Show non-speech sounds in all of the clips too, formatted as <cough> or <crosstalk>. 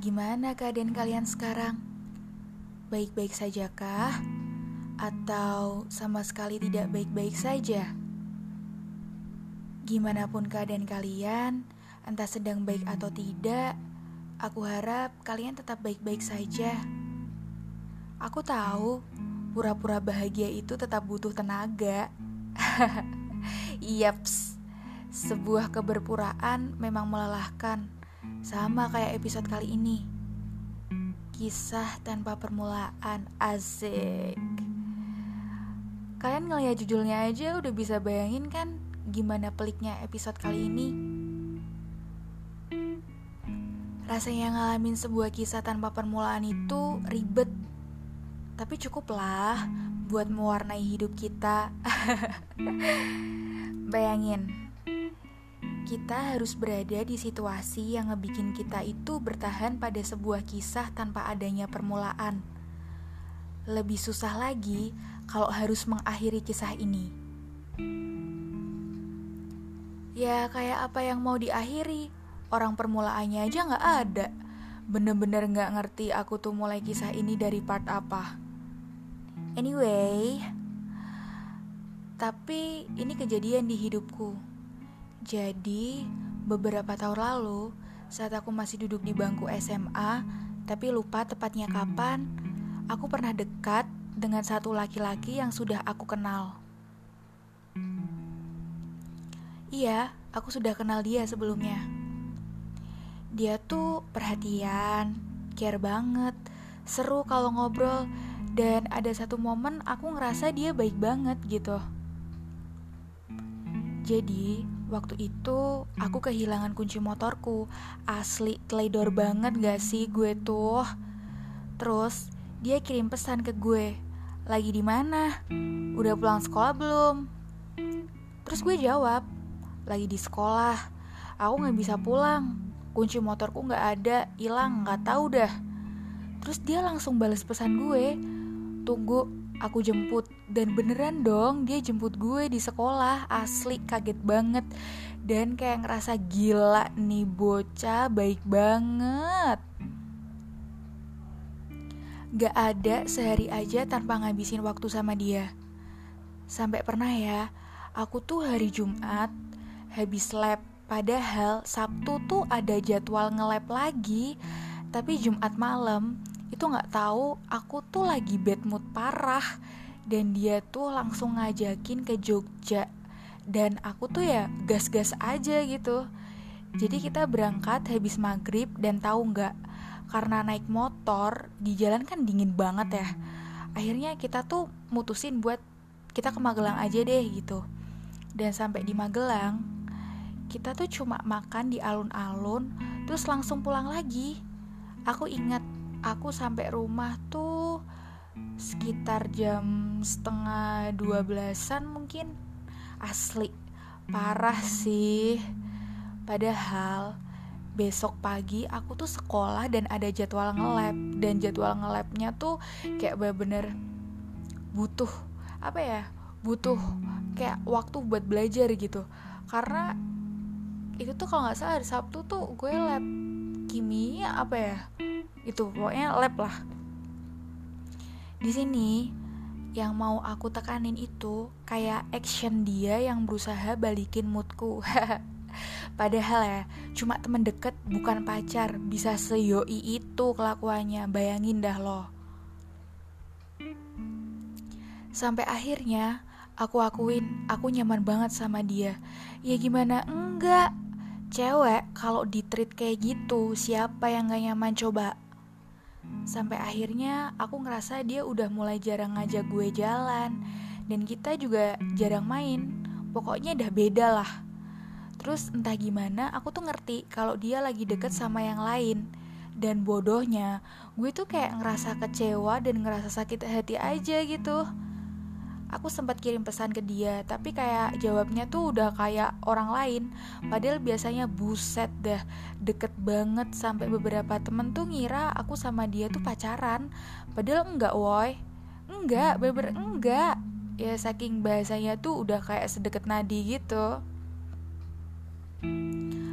Gimana keadaan kalian sekarang? Baik-baik saja kah? Atau sama sekali tidak baik-baik saja? Gimana pun keadaan kalian, entah sedang baik atau tidak, aku harap kalian tetap baik-baik saja. Aku tahu, pura-pura bahagia itu tetap butuh tenaga. <laughs> Yaps, sebuah keberpuraan memang melelahkan sama kayak episode kali ini. Kisah tanpa permulaan, asik. Kalian ngeliat judulnya aja udah bisa bayangin kan gimana peliknya episode kali ini? Rasanya ngalamin sebuah kisah tanpa permulaan itu ribet. Tapi cukuplah buat mewarnai hidup kita. <laughs> Bayangin, kita harus berada di situasi yang ngebikin kita itu bertahan pada sebuah kisah tanpa adanya permulaan. Lebih susah lagi kalau harus mengakhiri kisah ini. Ya kayak apa yang mau diakhiri, orang permulaannya aja gak ada. Bener-bener gak ngerti aku tuh mulai kisah ini dari part apa. Anyway, tapi ini kejadian di hidupku jadi, beberapa tahun lalu, saat aku masih duduk di bangku SMA, tapi lupa tepatnya kapan, aku pernah dekat dengan satu laki-laki yang sudah aku kenal. Iya, aku sudah kenal dia sebelumnya. Dia tuh perhatian, care banget, seru kalau ngobrol, dan ada satu momen aku ngerasa dia baik banget gitu. Jadi, Waktu itu aku kehilangan kunci motorku. Asli teledor banget gak sih gue tuh. Terus dia kirim pesan ke gue. Lagi di mana? Udah pulang sekolah belum? Terus gue jawab, lagi di sekolah. Aku nggak bisa pulang. Kunci motorku nggak ada, hilang, nggak tahu dah. Terus dia langsung balas pesan gue. Tunggu, aku jemput. Dan beneran dong dia jemput gue di sekolah. Asli kaget banget. Dan kayak ngerasa gila nih bocah. Baik banget. Gak ada sehari aja tanpa ngabisin waktu sama dia. Sampai pernah ya Aku tuh hari Jumat Habis lab. Padahal Sabtu tuh ada jadwal nge-lab lagi Tapi Jumat malam itu nggak tahu aku tuh lagi bad mood parah dan dia tuh langsung ngajakin ke Jogja. Dan aku tuh ya gas-gas aja gitu. Jadi kita berangkat habis maghrib dan tahu nggak karena naik motor di jalan kan dingin banget ya. Akhirnya kita tuh mutusin buat kita ke Magelang aja deh gitu. Dan sampai di Magelang kita tuh cuma makan di alun-alun terus langsung pulang lagi. Aku ingat aku sampai rumah tuh sekitar jam setengah dua belasan mungkin. Asli parah sih. Padahal besok pagi aku tuh sekolah dan ada jadwal ngelab. Dan jadwal ngelabnya tuh kayak bener-bener butuh apa ya butuh kayak waktu buat belajar gitu. Karena itu tuh kalau nggak salah hari Sabtu tuh gue lab kimia apa ya itu pokoknya lab lah. Di sini yang mau aku tekanin itu kayak action dia yang berusaha balikin moodku. <laughs> Padahal ya, cuma temen deket bukan pacar. Bisa seyoi itu kelakuannya, bayangin dah loh. Sampai akhirnya aku akuin aku nyaman banget sama dia. Ya gimana? Enggak. Cewek kalau di treat kayak gitu siapa yang gak nyaman? Coba Sampai akhirnya aku ngerasa dia udah mulai jarang ngajak gue jalan. Dan kita juga jarang main. Pokoknya udah beda lah. Terus entah gimana aku tuh ngerti kalau dia lagi deket sama yang lain. Dan bodohnya gue tuh kayak ngerasa kecewa dan ngerasa sakit hati aja gitu aku sempat kirim pesan ke dia tapi kayak jawabnya tuh udah kayak orang lain. Padahal biasanya buset dah deket banget sampai beberapa temen tuh ngira aku sama dia tuh pacaran. Padahal enggak woi. Enggak beber enggak. Ya saking bahasanya tuh udah kayak sedekat nadi gitu.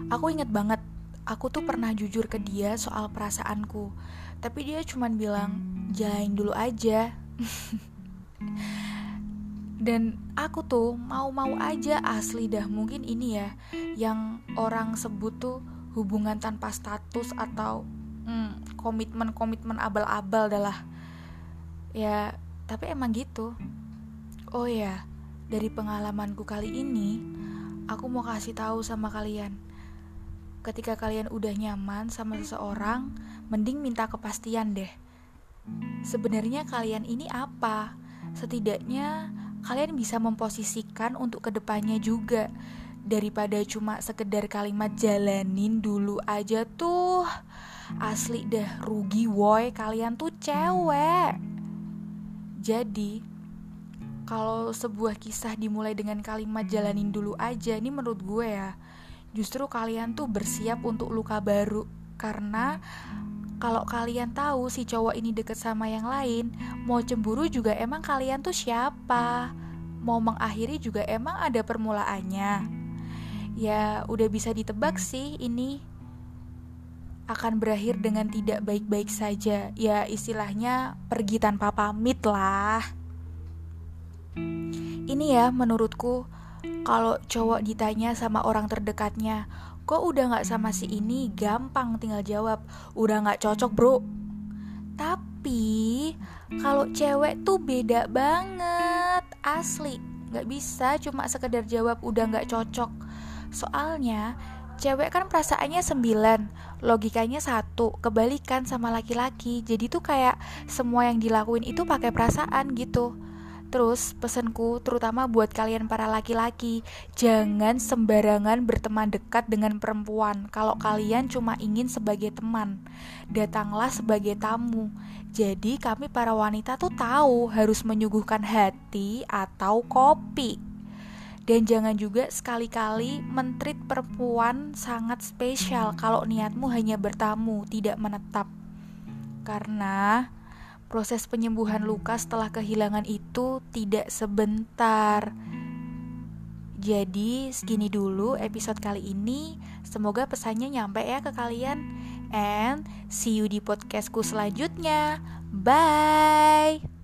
Aku inget banget aku tuh pernah jujur ke dia soal perasaanku. Tapi dia cuman bilang jalanin dulu aja <laughs> dan aku tuh mau-mau aja asli dah mungkin ini ya yang orang sebut tuh hubungan tanpa status atau hmm, komitmen-komitmen abal-abal adalah ya tapi emang gitu oh ya dari pengalamanku kali ini aku mau kasih tahu sama kalian ketika kalian udah nyaman sama seseorang, mending minta kepastian deh. Sebenarnya kalian ini apa? Setidaknya kalian bisa memposisikan untuk ke depannya juga. Daripada cuma sekedar kalimat jalanin dulu aja tuh. Asli dah rugi woi kalian tuh cewek. Jadi kalau sebuah kisah dimulai dengan kalimat jalanin dulu aja ini menurut gue ya justru kalian tuh bersiap untuk luka baru. Karena kalau kalian tahu si cowok ini deket sama yang lain, mau cemburu juga emang kalian tuh siapa? Mau mengakhiri juga emang ada permulaannya. Ya, udah bisa ditebak sih ini akan berakhir dengan tidak baik-baik saja. Ya, istilahnya pergi tanpa pamit lah. Ini ya menurutku kalau cowok ditanya sama orang terdekatnya, kok udah gak sama si ini, gampang tinggal jawab, udah gak cocok bro. Tapi kalau cewek tuh beda banget, asli. Gak bisa cuma sekedar jawab udah gak cocok. Soalnya cewek kan perasaannya sembilan, logikanya satu, kebalikan sama laki-laki. Jadi tuh kayak semua yang dilakuin itu pakai perasaan gitu Terus pesanku terutama buat kalian para laki-laki Jangan sembarangan berteman dekat dengan perempuan. Kalau kalian cuma ingin sebagai teman Datanglah sebagai tamu. Jadi kami para wanita tuh tahu harus menyuguhkan hati atau kopi. Dan jangan juga sekali-kali mentrit perempuan sangat spesial kalau niatmu hanya bertamu, tidak menetap. Karena proses penyembuhan luka setelah kehilangan itu tidak sebentar. Jadi, segini dulu episode kali ini. Semoga pesannya nyampe ya ke kalian. And see you di podcastku selanjutnya. Bye.